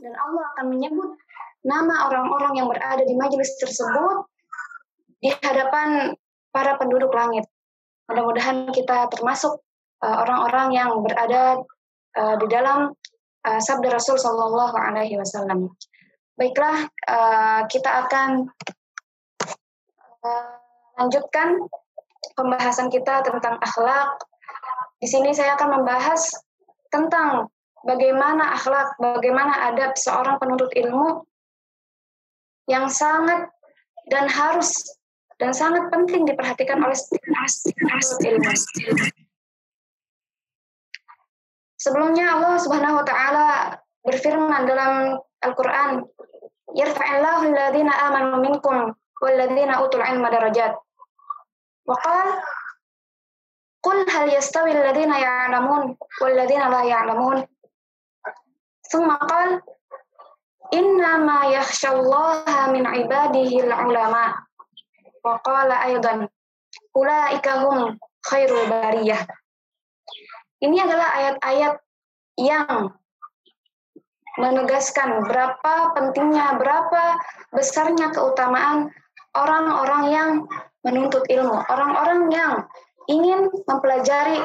dan Allah akan menyebut nama orang-orang yang berada di majelis tersebut di hadapan para penduduk langit. Mudah-mudahan kita termasuk uh, orang-orang uh, yang berada uh, di dalam uh, sabda Rasul Shallallahu Alaihi Wasallam. Baiklah, uh, kita akan uh, lanjutkan pembahasan kita tentang akhlak. Di sini saya akan membahas tentang bagaimana akhlak, bagaimana adab seorang penuntut ilmu yang sangat dan harus dan sangat penting diperhatikan oleh penuntut ilmu. Sebelumnya Allah Subhanahu wa taala berfirman dalam Al-Qur'an, "Yarfa'illahu alladhina amanu minkum walladzina utul ilma darajat." Wa qala Qul hal yastawi alladhina ya'lamun walladzina la ya'lamun. Thumma qala innama yakhshallaha min ibadihi ulama wa qala aydan ulaika hum khairul bariyah. Ini adalah ayat-ayat yang menegaskan berapa pentingnya, berapa besarnya keutamaan orang-orang yang menuntut ilmu, orang-orang yang ingin mempelajari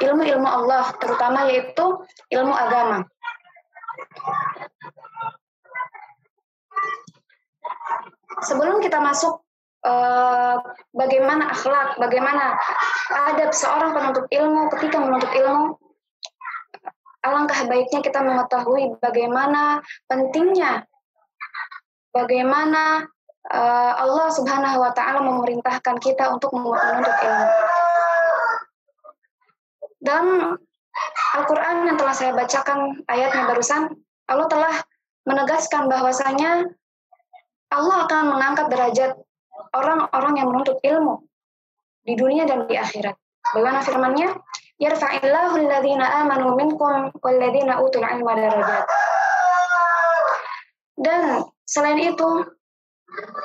ilmu-ilmu Allah, terutama yaitu ilmu agama. Sebelum kita masuk uh, bagaimana akhlak, bagaimana adab seorang penuntut ilmu ketika menuntut ilmu, alangkah baiknya kita mengetahui bagaimana pentingnya, bagaimana uh, Allah Subhanahu wa Ta'ala memerintahkan kita untuk menuntut ilmu. Dalam Al-Quran yang telah saya bacakan ayatnya barusan, Allah telah menegaskan bahwasanya Allah akan mengangkat derajat orang-orang yang menuntut ilmu di dunia dan di akhirat. Bagaimana firman-Nya? Yarfa'illahu alladhina amanu minkum walladhina utul ilma. Dan selain itu,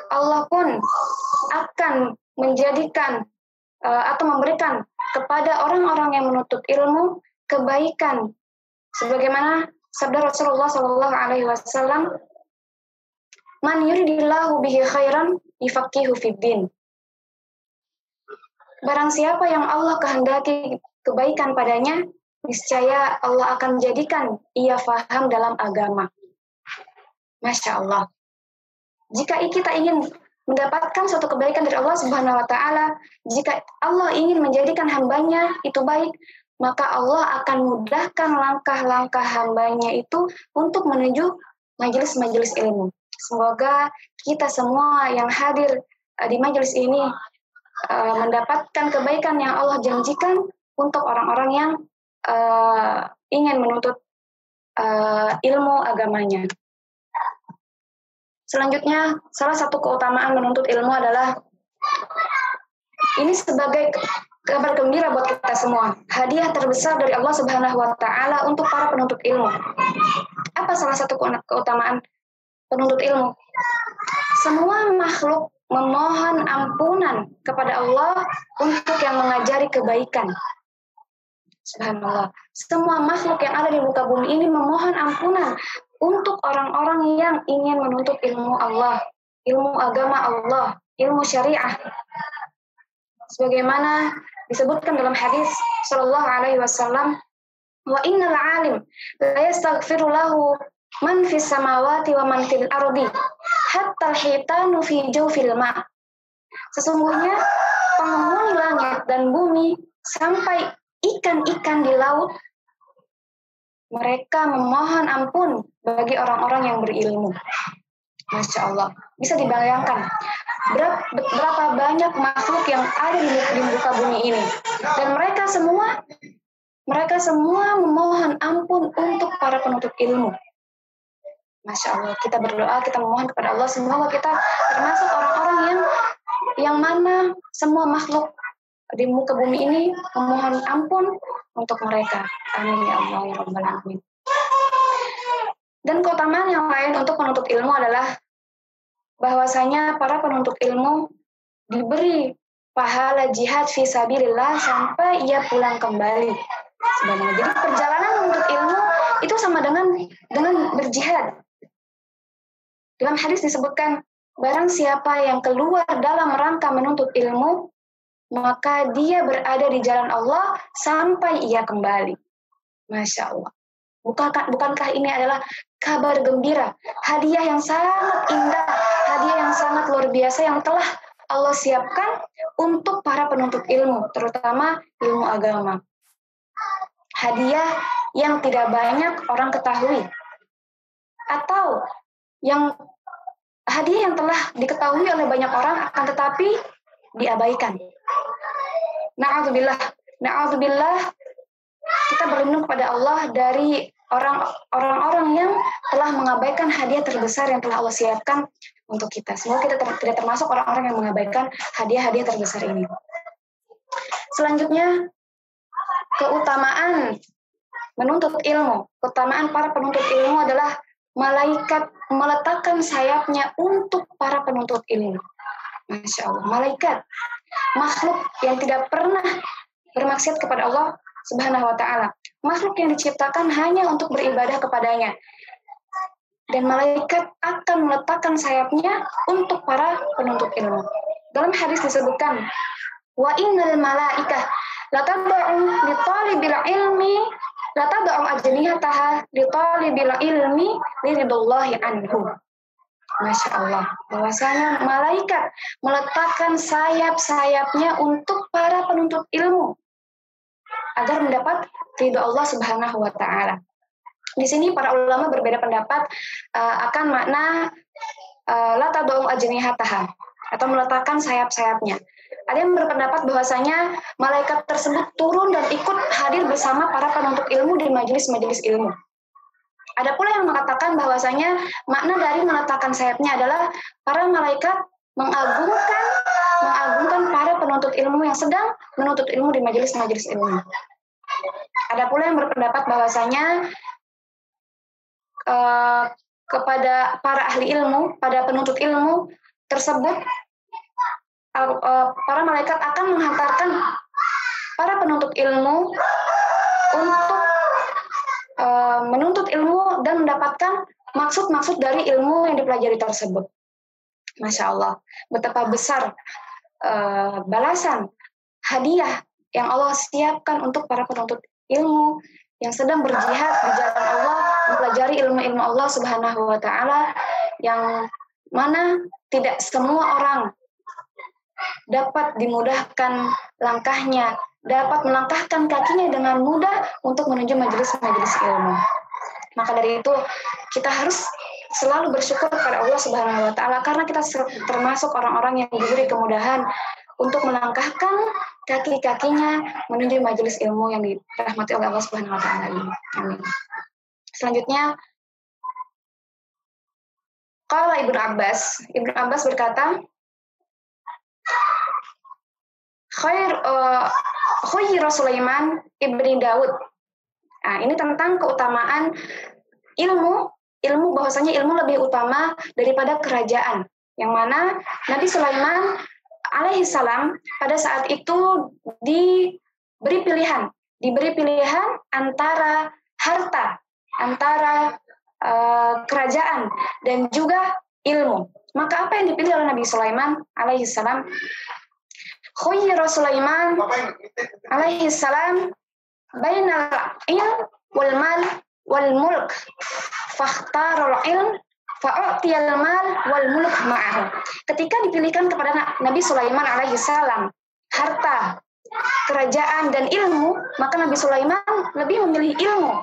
Allah pun akan menjadikan uh, atau memberikan kepada orang-orang yang menuntut ilmu kebaikan sebagaimana sabda Rasulullah Shallallahu alaihi wasallam Man yuridillahu bihi khairan yufaqihu fiddin. Barang siapa yang Allah kehendaki kebaikan padanya, niscaya Allah akan jadikan ia faham dalam agama. Masya Allah. Jika kita ingin mendapatkan suatu kebaikan dari Allah Subhanahu wa taala, jika Allah ingin menjadikan hambanya itu baik, maka Allah akan mudahkan langkah-langkah hambanya itu untuk menuju majelis-majelis ilmu. Semoga kita semua yang hadir uh, di majelis ini uh, mendapatkan kebaikan yang Allah janjikan untuk orang-orang yang uh, ingin menuntut ilmu agamanya. Selanjutnya, salah satu keutamaan menuntut ilmu adalah ini sebagai kabar gembira buat kita semua. Hadiah terbesar dari Allah Subhanahu wa taala untuk para penuntut ilmu. Apa salah satu keutamaan penuntut ilmu. Semua makhluk memohon ampunan kepada Allah untuk yang mengajari kebaikan. Subhanallah. Semua makhluk yang ada di muka bumi ini memohon ampunan untuk orang-orang yang ingin menuntut ilmu Allah, ilmu agama Allah, ilmu syariah. Sebagaimana disebutkan dalam hadis Shallallahu Alaihi Wasallam, wa innal alim la yastaghfiru lahu man fis samawati wa man fil ardi hatta hitanu fi jawfil ma sesungguhnya penghuni langit dan bumi sampai ikan-ikan di laut mereka memohon ampun bagi orang-orang yang berilmu. Masya Allah. Bisa dibayangkan berapa banyak makhluk yang ada di, di muka bumi ini. Dan mereka semua mereka semua memohon ampun untuk para penuntut ilmu. Masya Allah, kita berdoa, kita memohon kepada Allah semoga kita termasuk orang-orang yang yang mana semua makhluk di muka bumi ini memohon ampun untuk mereka. Amin ya Allah ya Rabbal Alamin. Dan keutamaan yang lain untuk penuntut ilmu adalah bahwasanya para penuntut ilmu diberi pahala jihad visabilillah sampai ia pulang kembali. Sebenarnya jadi perjalanan menuntut ilmu itu sama dengan dengan berjihad Dalam hadis disebutkan, barang siapa yang keluar dalam rangka menuntut ilmu, maka dia berada di jalan Allah sampai ia kembali. Masya Allah. Bukankah, bukankah ini adalah kabar gembira, hadiah yang sangat indah, hadiah yang sangat luar biasa yang telah Allah siapkan untuk para penuntut ilmu, terutama ilmu agama. Hadiah yang tidak banyak orang ketahui. Atau yang hadiah yang telah diketahui oleh banyak orang akan tetapi diabaikan. Na'udzubillah. Na'udzubillah kita berlindung kepada Allah dari telah mengabaikan hadiah terbesar yang telah Allah siapkan untuk kita. Semoga kita ter tidak termasuk orang-orang yang mengabaikan hadiah-hadiah terbesar ini. Selanjutnya, keutamaan menuntut ilmu. Keutamaan para penuntut ilmu adalah malaikat meletakkan sayapnya untuk para penuntut ilmu. Masya Allah, malaikat makhluk yang tidak pernah bermaksiat kepada Allah Subhanahu wa taala. Makhluk yang diciptakan hanya untuk beribadah kepadanya. Dan malaikat akan meletakkan sayapnya untuk para penuntut ilmu. Dalam hadis disebutkan, wa innal malaikah la tad'u li talibil ilmi la tad'u ajnihataha li talibil ilmi liridallahi anhu. Masya Allah, bahwasanya malaikat meletakkan sayap-sayapnya untuk para penuntut ilmu agar mendapat ridho Allah Subhanahu wa taala. Di sini para ulama berbeda pendapat uh, akan makna uh, la tad'u ajnihataha atau meletakkan sayap-sayapnya. Ada yang berpendapat bahwasanya malaikat tersebut turun dan ikut hadir bersama para penuntut ilmu di majelis-majelis ilmu. Ada pula yang mengatakan bahwasanya makna dari meletakkan sayapnya adalah para malaikat mengagungkan mengagungkan para penuntut ilmu yang sedang menuntut ilmu di majelis-majelis ilmu. Ada pula yang berpendapat bahwasanya uh, kepada para ahli ilmu, pada penuntut ilmu tersebut uh, para malaikat akan menghantarkan para penuntut ilmu untuk Eh, menuntut ilmu dan mendapatkan maksud-maksud dari ilmu yang dipelajari tersebut. Masya Allah, betapa besar balasan hadiah yang Allah siapkan untuk para penuntut ilmu yang sedang berjihad di jalan Allah, mempelajari ilmu-ilmu Allah Subhanahu wa taala yang mana tidak semua orang dapat dimudahkan langkahnya dapat melangkahkan kakinya dengan mudah untuk menuju majelis-majelis ilmu. Maka dari itu kita harus selalu bersyukur kepada Allah Subhanahu wa taala karena kita termasuk orang-orang yang diberi kemudahan untuk melangkahkan kaki-kakinya menuju majelis ilmu yang dirahmati oleh Allah Subhanahu wa taala ini. Amin. Selanjutnya kalau Ibnu Abbas, Ibnu Abbas berkata, khair uh, Khayyira Sulaiman ibni Daud. Nah, ini tentang keutamaan ilmu, ilmu bahwasanya ilmu lebih utama daripada kerajaan. Yang mana Nabi Sulaiman alaihissalam pada saat itu diberi pilihan, diberi pilihan antara harta, antara uh, kerajaan dan juga ilmu. Maka apa yang dipilih oleh Nabi Sulaiman alaihissalam? khuyyira Sulaiman alaihi salam bainal ilm wal mal wal mulk fakhtarul ilm mal wal mulk ma'ahu. Ketika dipilihkan kepada Nabi Sulaiman alaihi salam harta, kerajaan dan ilmu, maka Nabi Sulaiman lebih memilih ilmu.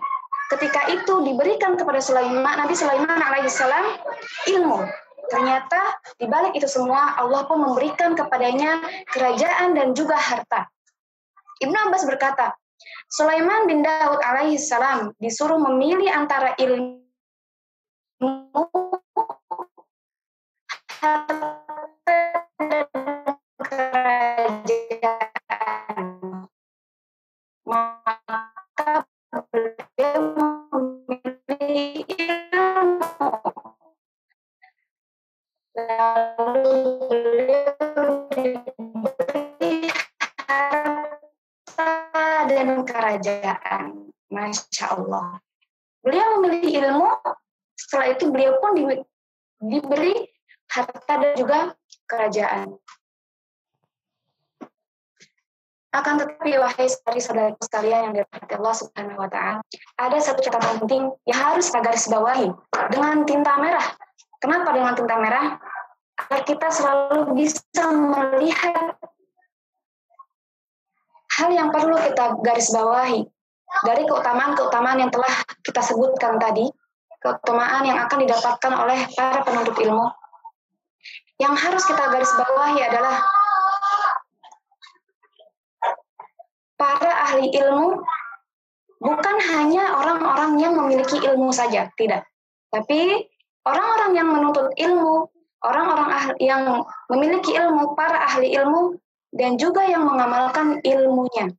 Ketika itu diberikan kepada Sulaiman, Nabi Sulaiman alaihissalam ilmu. Ternyata di balik itu semua Allah pun memberikan kepadanya kerajaan dan juga harta. Ibnu Abbas berkata, Sulaiman bin Daud alaihi salam disuruh memilih antara ilmu harta saudari-saudari sekalian yang dirahmati Allah Subhanahu wa taala, ada satu catatan penting yang harus kita garis bawahi dengan tinta merah. Kenapa dengan tinta merah? Agar kita selalu bisa melihat hal yang perlu kita garis bawahi dari keutamaan-keutamaan yang telah kita sebutkan tadi, keutamaan yang akan didapatkan oleh para penuntut ilmu. Yang harus kita garis bawahi adalah para ahli ilmu bukan hanya orang-orang yang memiliki ilmu saja, tidak. Tapi orang-orang yang menuntut ilmu, orang-orang yang memiliki ilmu, para ahli ilmu, dan juga yang mengamalkan ilmunya.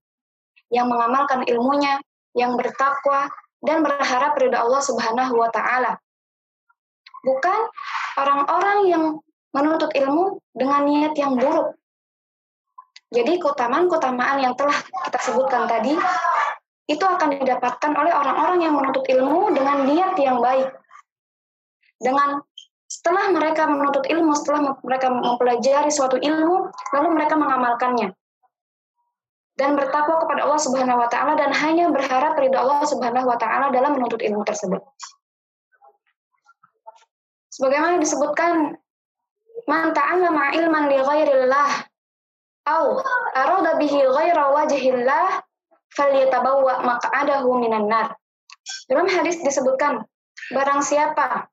Yang mengamalkan ilmunya, yang bertakwa, dan berharap ridha Allah Subhanahu wa Ta'ala. Bukan orang-orang yang menuntut ilmu dengan niat yang buruk, jadi keutamaan-keutamaan yang telah kita sebutkan tadi itu akan didapatkan oleh orang-orang yang menuntut ilmu dengan niat yang baik. Dengan setelah mereka menuntut ilmu, setelah mereka mempelajari suatu ilmu, lalu mereka mengamalkannya. Dan bertakwa kepada Allah Subhanahu wa taala dan hanya berharap ridha Allah Subhanahu wa taala dalam menuntut ilmu tersebut. Sebagaimana disebutkan, "Man ta'allama ilman li ghairillah au arada bihi ghaira wajhillah falyatabawwa maq'adahu minan nar. Dalam hadis disebutkan barang siapa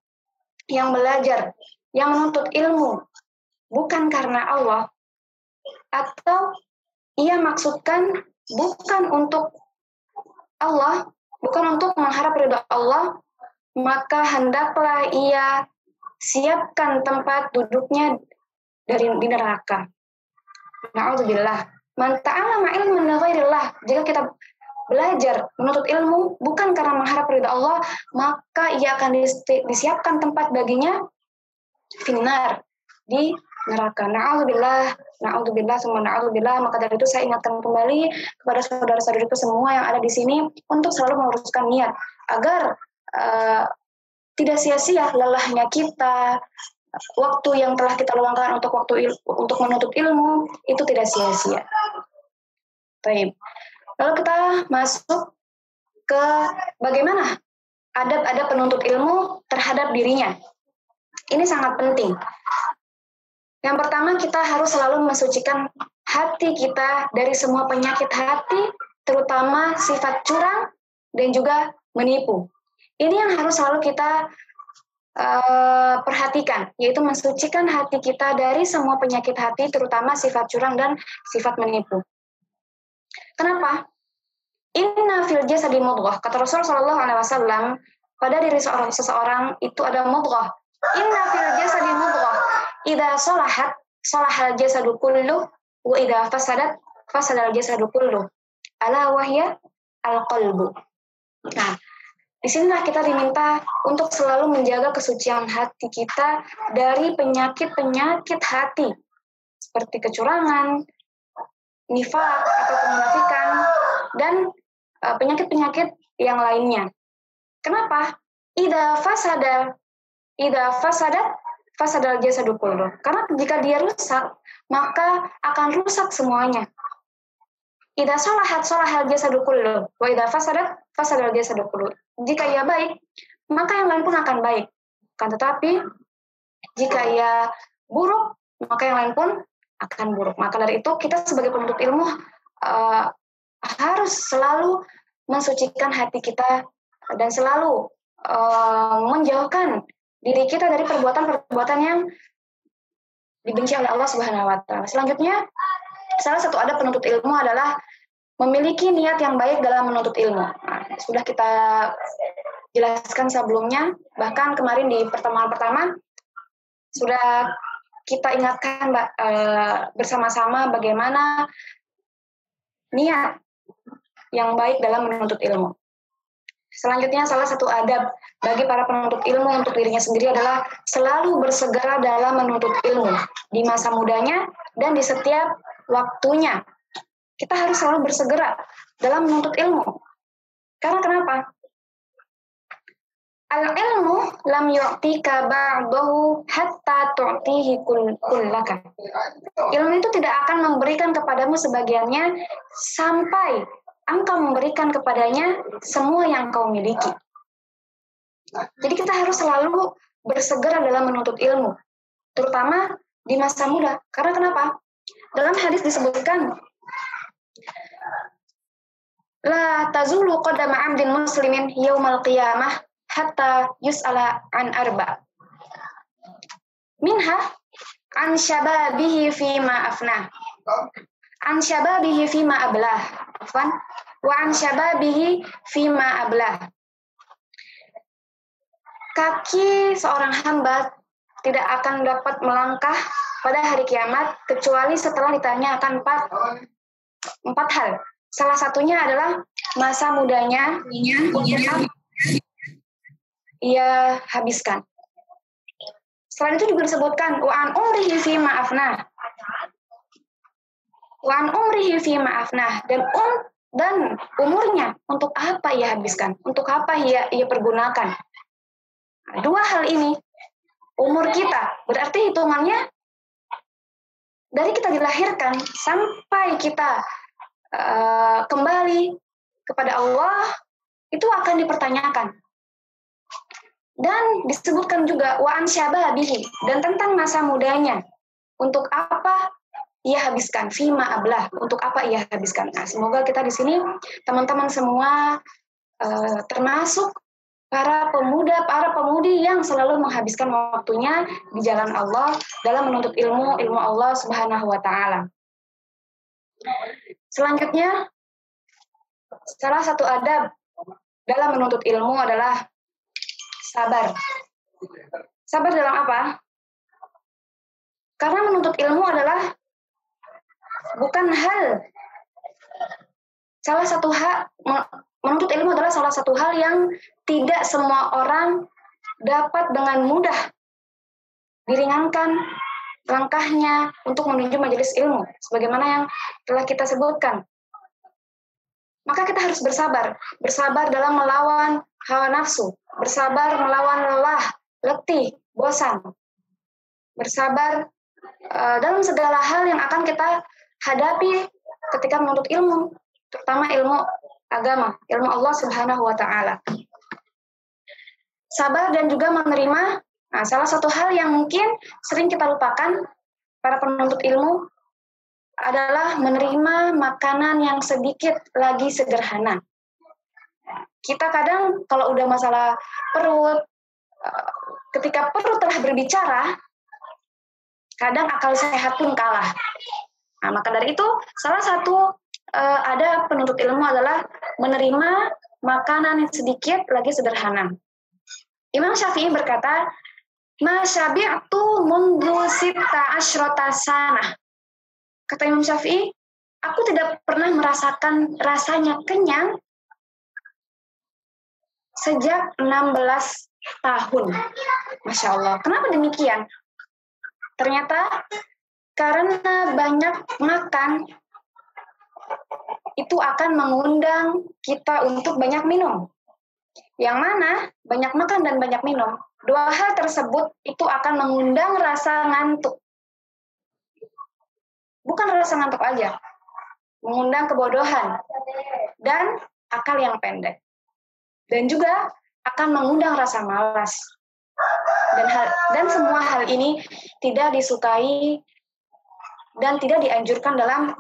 yang belajar, yang menuntut ilmu bukan karena Allah atau ia maksudkan bukan untuk Allah, bukan untuk mengharap ridha Allah, maka hendaklah ia siapkan tempat duduknya dari di neraka. Na'udzubillah. Man ta'alama ilman ghairillah. Jika kita belajar menuntut ilmu bukan karena mengharap ridha Allah, maka ia akan disiapkan tempat baginya finar di neraka. Na'udzubillah, na'udzubillah, semua na'udzubillah. Maka dari itu saya ingatkan kembali kepada saudara-saudariku semua yang ada di sini untuk selalu meluruskan niat agar uh, tidak sia-sia lelahnya kita, waktu yang telah kita luangkan untuk waktu il, untuk menuntut ilmu itu tidak sia-sia. Baik. Lalu kita masuk ke bagaimana adab-adab penuntut ilmu terhadap dirinya. Ini sangat penting. Yang pertama kita harus selalu mensucikan hati kita dari semua penyakit hati, terutama sifat curang dan juga menipu. Ini yang harus selalu kita uh, perhatikan, yaitu mensucikan hati kita dari semua penyakit hati, terutama sifat curang dan sifat menipu. Kenapa? Inna fil jasadi mudghah. Kata Rasul Shallallahu alaihi pada diri seorang seseorang itu ada mudghah. Inna fil jasadi mudghah. Idza salahat salahal jasadu kullu wa idza fasadat fasadal jasadu kullu. Ala wahya al-qalbu. Nah, Di sinilah kita diminta untuk selalu menjaga kesucian hati kita dari penyakit-penyakit hati seperti kecurangan, nifak atau kemunafikan dan uh, penyakit-penyakit yang lainnya. Kenapa? Ida fasada, ida fasadat fasadal jasadu kullu. Karena jika dia rusak, maka akan rusak semuanya. Ida salahat salahal jasadu kullu, wa ida fasadat fasadal jasadu kullu jika ia baik, maka yang lain pun akan baik. Kan tetapi jika ia buruk, maka yang lain pun akan buruk. Maka dari itu kita sebagai penuntut ilmu uh, harus selalu mensucikan hati kita dan selalu uh, menjauhkan diri kita dari perbuatan-perbuatan yang dibenci oleh Allah Subhanahu wa taala. Selanjutnya, salah satu ada penuntut ilmu adalah memiliki niat yang baik dalam menuntut ilmu. Nah, sudah kita jelaskan sebelumnya, bahkan kemarin di pertemuan pertama sudah kita ingatkan uh, bersama-sama bagaimana niat yang baik dalam menuntut ilmu. Selanjutnya salah satu adab bagi para penuntut ilmu untuk dirinya sendiri adalah selalu bersegera dalam menuntut ilmu di masa mudanya dan di setiap waktunya kita harus selalu bersegera dalam menuntut ilmu. Karena kenapa? Al-ilmu lam yu'tika ba'dahu hatta tu'tihi kullaka. Ilmu itu tidak akan memberikan kepadamu sebagiannya sampai engkau memberikan kepadanya semua yang kau miliki. Jadi kita harus selalu bersegera dalam menuntut ilmu, terutama di masa muda. Karena kenapa? Dalam hadis disebutkan La tazulu qadama 'abdin muslimin yaumal qiyamah hatta yus'ala an arba. Minha an syababihi fi ma afna. An syababihi fi ma ablah. Afwan. Wa an syababihi fi ma ablah. Kaki seorang hamba tidak akan dapat melangkah pada hari kiamat kecuali setelah ditanya akan empat, empat hal. Salah satunya adalah masa mudanya, ia habiskan. Selain itu juga disebutkan wa'an umrihi fi ma'afnah. Wa'an umrihi fi ma'afnah dan um dan umurnya untuk apa ia habiskan? Untuk apa ia ia pergunakan? Nah, dua hal ini umur kita berarti hitungannya dari kita dilahirkan sampai kita uh, kembali kepada Allah itu akan dipertanyakan dan disebutkan juga wa'an syababihi dan tentang masa mudanya. Untuk apa ia habiskan? Fima ablah. Untuk apa ia habiskan? Nah, semoga kita di sini teman-teman semua uh, termasuk para pemuda, para pemudi yang selalu menghabiskan waktunya di jalan Allah dalam menuntut ilmu, ilmu Allah Subhanahu wa taala. Selanjutnya, salah satu adab dalam menuntut ilmu adalah Sabar. Sabar dalam apa? Karena menuntut ilmu adalah bukan hal salah satu hal menuntut ilmu adalah salah satu hal yang tidak semua orang dapat dengan mudah diringankan langkahnya untuk menuju majelis ilmu sebagaimana yang telah kita sebutkan maka kita harus bersabar bersabar dalam melawan hawa nafsu bersabar melawan lelah, letih, bosan. Bersabar uh, dalam segala hal yang akan kita hadapi ketika menuntut ilmu, terutama ilmu agama, ilmu Allah Subhanahu wa taala. Sabar dan juga menerima nah salah satu hal yang mungkin sering kita lupakan para penuntut ilmu adalah menerima makanan yang sedikit lagi sederhana kita kadang kalau udah masalah perut, eh, ketika perut telah berbicara, kadang akal sehat pun kalah. Nah, maka dari itu salah satu uh, ada penuntut ilmu adalah menerima makanan yang sedikit lagi sederhana. Imam Syafi'i berkata, "Ma mundu sita asyrota sana." Kata Imam Syafi'i, aku tidak pernah merasakan rasanya kenyang sejak 16 tahun. Masya Allah. Kenapa demikian? Ternyata karena banyak makan itu akan mengundang kita untuk banyak minum. Yang mana banyak makan dan banyak minum, dua hal tersebut itu akan mengundang rasa ngantuk. Bukan rasa ngantuk aja, mengundang kebodohan dan akal yang pendek dan juga akan mengundang rasa malas. Dan hal, dan semua hal ini tidak disukai dan tidak dianjurkan dalam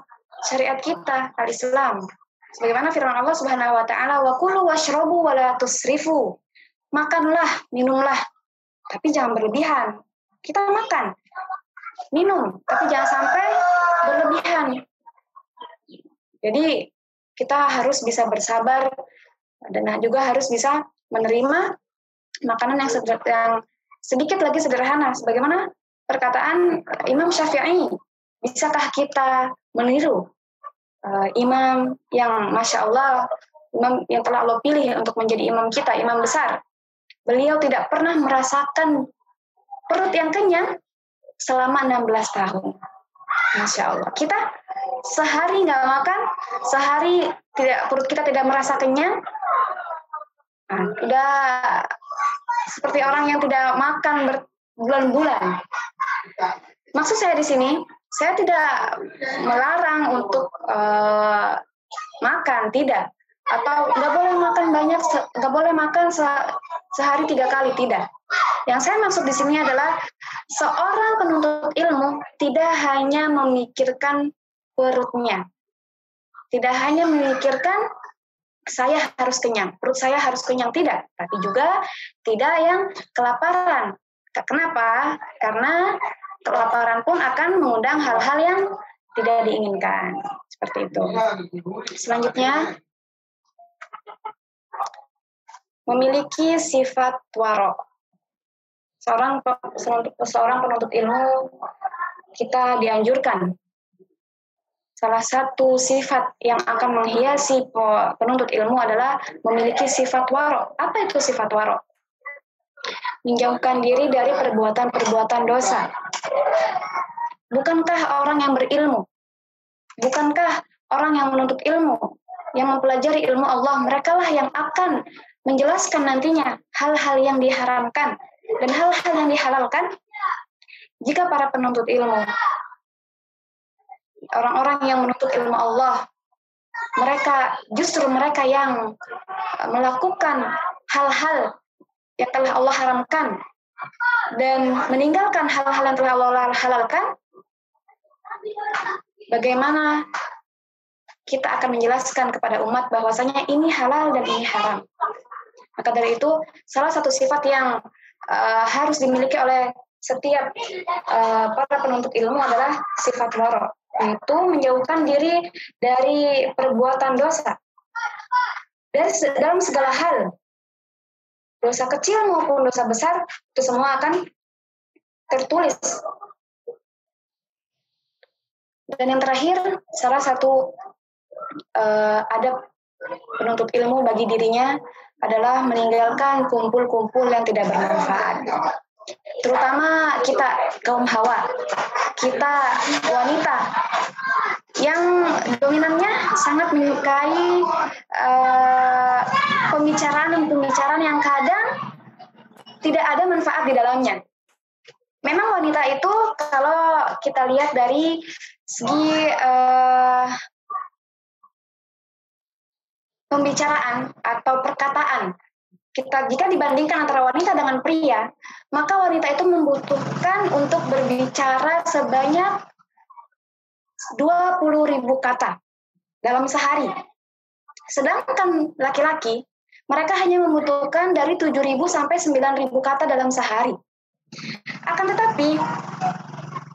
syariat kita al-Islam. Sebagaimana firman Allah Subhanahu wa taala, "Wa kulu washrabu wa la tusrifu." Makanlah, minumlah, tapi jangan berlebihan. Kita makan, minum, tapi jangan sampai berlebihan. Jadi kita harus bisa bersabar dan juga harus bisa menerima makanan yang, yang sedikit lagi sederhana. Sebagaimana perkataan Imam Syafi'i, bisakah kita meniru uh, imam yang Masya Allah, imam yang telah Allah pilih untuk menjadi imam kita, imam besar. Beliau tidak pernah merasakan perut yang kenyang selama 16 tahun. Masya Allah. Kita sehari nggak makan, sehari tidak perut kita tidak merasa kenyang, Nah, udah seperti orang yang tidak makan berbulan-bulan. Maksud saya di sini, saya tidak melarang untuk uh, makan, tidak. Atau nggak boleh makan banyak, nggak boleh makan se sehari tiga kali, tidak. Yang saya maksud di sini adalah seorang penuntut ilmu tidak hanya memikirkan perutnya, tidak hanya memikirkan saya harus kenyang, perut saya harus kenyang tidak, tapi juga tidak yang kelaparan. Kenapa? Karena kelaparan pun akan mengundang hal-hal yang tidak diinginkan. Seperti itu. Selanjutnya, memiliki sifat warok. Seorang seorang penuntut ilmu kita dianjurkan salah satu sifat yang akan menghiasi penuntut ilmu adalah memiliki sifat warok. Apa itu sifat warok? Menjauhkan diri dari perbuatan-perbuatan dosa. Bukankah orang yang berilmu? Bukankah orang yang menuntut ilmu, yang mempelajari ilmu Allah, mereka lah yang akan menjelaskan nantinya hal-hal yang diharamkan dan hal-hal yang dihalalkan? Jika para penuntut ilmu orang-orang yang menuntut ilmu Allah, mereka justru mereka yang melakukan hal-hal yang telah Allah haramkan dan meninggalkan hal-hal yang telah Allah halalkan, bagaimana kita akan menjelaskan kepada umat bahwasanya ini halal dan ini haram. Maka dari itu, salah satu sifat yang uh, harus dimiliki oleh setiap uh, para penuntut ilmu adalah sifat warok itu menjauhkan diri dari perbuatan dosa. Dari dalam segala hal, dosa kecil maupun dosa besar, itu semua akan tertulis. Dan yang terakhir, salah satu uh, adab penuntut ilmu bagi dirinya adalah meninggalkan kumpul-kumpul yang tidak bermanfaat terutama kita kaum hawa, kita wanita yang dominannya sangat menyukai uh, pembicaraan pembicaraan yang kadang tidak ada manfaat di dalamnya. Memang wanita itu kalau kita lihat dari segi uh, pembicaraan atau perkataan kita jika dibandingkan antara wanita dengan pria, maka wanita itu membutuhkan untuk berbicara sebanyak 20 ribu kata dalam sehari. Sedangkan laki-laki, mereka hanya membutuhkan dari 7 ribu sampai 9 ribu kata dalam sehari. Akan tetapi,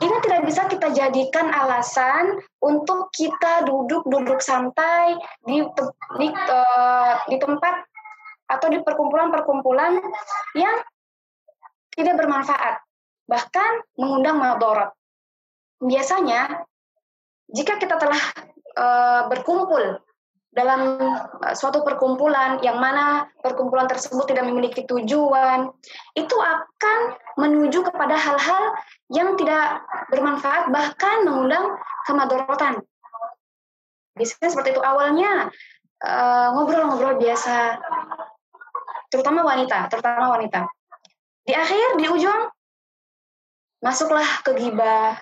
ini tidak bisa kita jadikan alasan untuk kita duduk-duduk santai di, di, uh, di tempat atau di perkumpulan-perkumpulan yang tidak bermanfaat, bahkan mengundang madorot. Biasanya, jika kita telah e, berkumpul dalam e, suatu perkumpulan yang mana perkumpulan tersebut tidak memiliki tujuan, itu akan menuju kepada hal-hal yang tidak bermanfaat, bahkan mengundang kemadorotan. Biasanya seperti itu awalnya eh, ngobrol-ngobrol biasa, terutama wanita, terutama wanita. Di akhir, di ujung, masuklah ke gibah,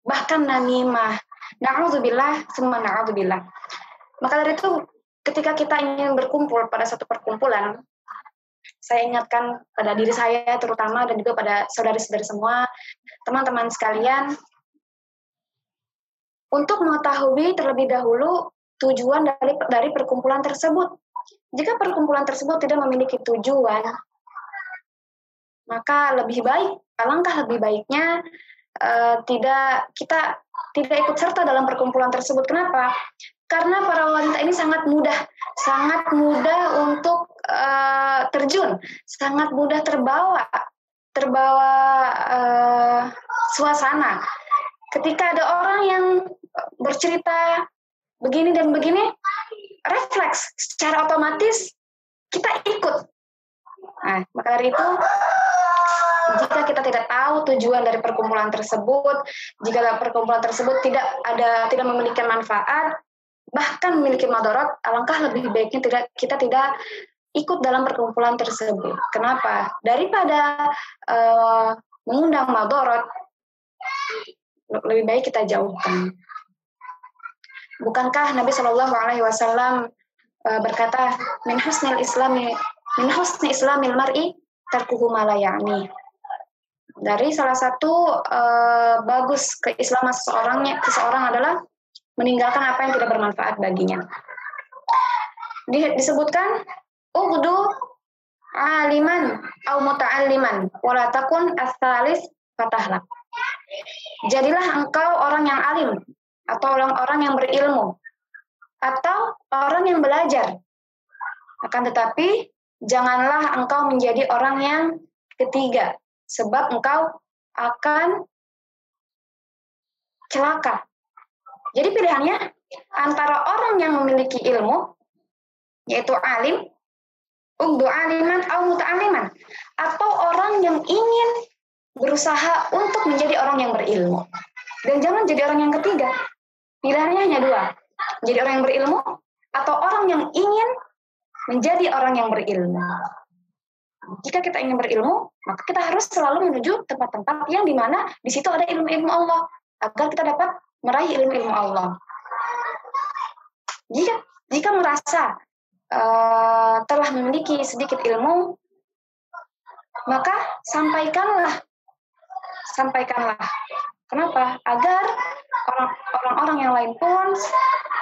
bahkan namimah. Na'udzubillah, semua na'udzubillah. Maka dari itu, ketika kita ingin berkumpul pada satu perkumpulan, saya ingatkan pada diri saya terutama dan juga pada saudari-saudari semua, teman-teman sekalian, untuk mengetahui terlebih dahulu tujuan dari dari perkumpulan tersebut. Jika perkumpulan tersebut tidak memiliki tujuan, maka lebih baik, alangkah lebih baiknya uh, tidak kita tidak ikut serta dalam perkumpulan tersebut. Kenapa? Karena para wanita ini sangat mudah, sangat mudah untuk uh, terjun, sangat mudah terbawa, terbawa uh, suasana. Ketika ada orang yang bercerita begini dan begini, refleks secara otomatis kita ikut. Nah, maka dari itu jika kita tidak tahu tujuan dari perkumpulan tersebut, jika perkumpulan tersebut tidak ada tidak memiliki manfaat, bahkan memiliki madorot, alangkah lebih baiknya tidak kita tidak ikut dalam perkumpulan tersebut. Kenapa? Daripada uh, mengundang madorot, lebih baik kita jauhkan. Bukankah Nabi Shallallahu Alaihi Wasallam uh, berkata, min husnil islami, min husni islamil mar'i tarkuhu malayani. Dari salah satu uh, bagus keislaman seseorangnya seseorang adalah meninggalkan apa yang tidak bermanfaat baginya. Disebutkan ugdu aliman au muta'alliman wala takun fatahlak. Jadilah engkau orang yang alim atau orang-orang yang berilmu atau orang yang belajar. Akan tetapi janganlah engkau menjadi orang yang ketiga sebab engkau akan celaka. Jadi pilihannya antara orang yang memiliki ilmu yaitu alim, ungdu aliman atau muta'aliman atau orang yang ingin berusaha untuk menjadi orang yang berilmu. Dan jangan jadi orang yang ketiga. Pilihannya hanya dua. Jadi orang yang berilmu atau orang yang ingin menjadi orang yang berilmu. Jika kita ingin berilmu, maka kita harus selalu menuju tempat-tempat yang di mana di situ ada ilmu-ilmu Allah agar kita dapat meraih ilmu-ilmu Allah. Jika jika merasa uh, telah memiliki sedikit ilmu, maka sampaikanlah, sampaikanlah. Kenapa? Agar orang-orang yang lain pun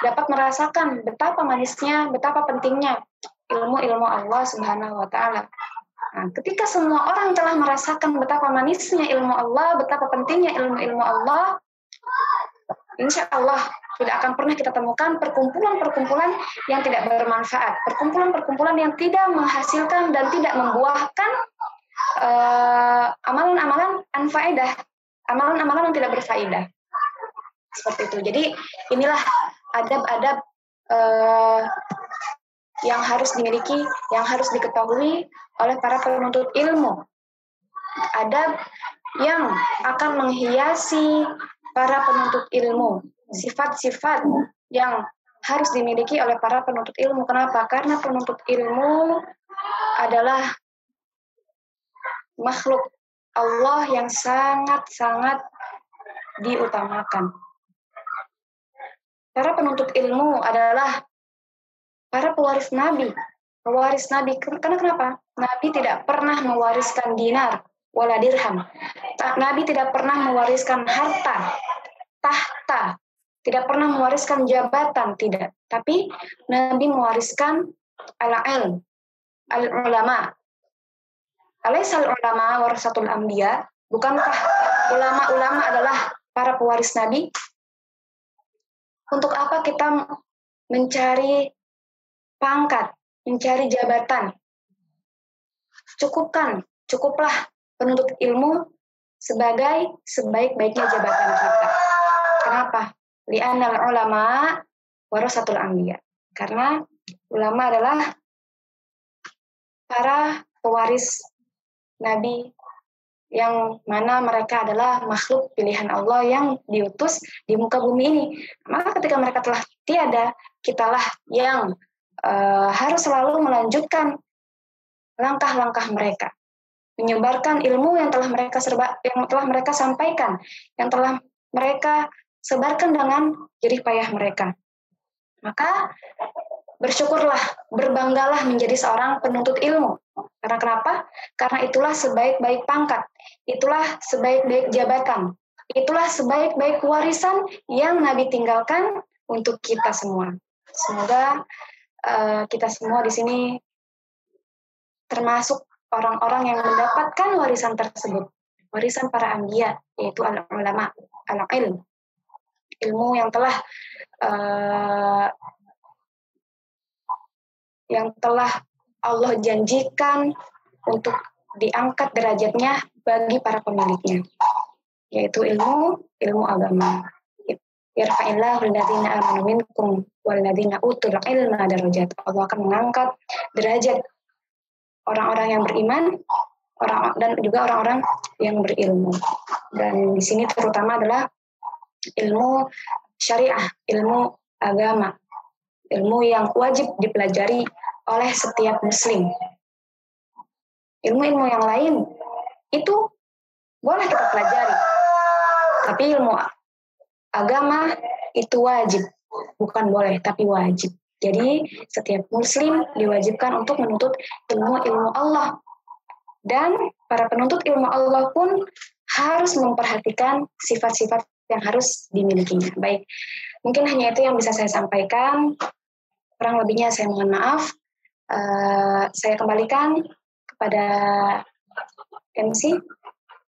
dapat merasakan betapa manisnya, betapa pentingnya ilmu-ilmu Allah Subhanahu wa taala. Nah, ketika semua orang telah merasakan betapa manisnya ilmu Allah, betapa pentingnya ilmu-ilmu Allah, insya Allah tidak akan pernah kita temukan perkumpulan-perkumpulan yang tidak bermanfaat, perkumpulan-perkumpulan yang tidak menghasilkan dan tidak membuahkan uh, amalan-amalan anfaedah, amalan-amalan yang tidak berfaedah. Seperti itu. Jadi inilah adab-adab uh, yang harus dimiliki, yang harus diketahui oleh para penuntut ilmu. Adab yang akan menghiasi para penuntut ilmu sifat-sifat yang harus dimiliki oleh para penuntut ilmu. Kenapa? Karena penuntut ilmu adalah makhluk Allah yang sangat-sangat diutamakan. Para penuntut ilmu adalah para pewaris Nabi. Pewaris Nabi. Karena kenapa? Nabi tidak pernah mewariskan dinar wala dirham. Nabi tidak pernah mewariskan harta, tahta, tidak pernah mewariskan jabatan, tidak. Tapi Nabi mewariskan al-ilm, al-ulama. Alaisal ulama warasatul anbiya? Bukankah ulama-ulama adalah para pewaris Nabi? Untuk apa kita mencari pangkat, mencari jabatan? Cukupkan, cukuplah penuntut ilmu sebagai sebaik-baiknya jabatan kita. Kenapa? li'annal ulama warasatul anbiya. Karena ulama adalah para pewaris nabi yang mana mereka adalah makhluk pilihan Allah yang diutus di muka bumi ini. Maka ketika mereka telah tiada, kitalah yang uh, harus selalu melanjutkan langkah-langkah mereka, menyebarkan ilmu yang telah mereka serba, yang telah mereka sampaikan, yang telah mereka sebarkan dengan jerih payah mereka. Maka bersyukurlah, berbanggalah menjadi seorang penuntut ilmu. Karena kenapa? Karena itulah sebaik-baik pangkat, itulah sebaik-baik jabatan, itulah sebaik-baik warisan yang Nabi tinggalkan untuk kita semua. Semoga uh, kita semua di sini termasuk orang-orang yang mendapatkan warisan tersebut, warisan para ambia, yaitu al-ulama, al-ilm, ilmu yang telah uh, yang telah Allah janjikan untuk diangkat derajatnya bagi para pemiliknya yaitu ilmu ilmu agama. Utul ilma darajat. Allah akan mengangkat derajat orang-orang yang beriman orang dan juga orang-orang yang berilmu. Dan di sini terutama adalah ilmu syariah, ilmu agama, ilmu yang wajib dipelajari oleh setiap muslim. Ilmu-ilmu yang lain itu boleh kita pelajari. Tapi ilmu agama itu wajib, bukan boleh tapi wajib. Jadi setiap muslim diwajibkan untuk menuntut ilmu-ilmu Allah. Dan para penuntut ilmu Allah pun harus memperhatikan sifat-sifat yang harus dimilikinya. Baik, mungkin hanya itu yang bisa saya sampaikan. Kurang lebihnya saya mohon maaf. Uh, saya kembalikan kepada MC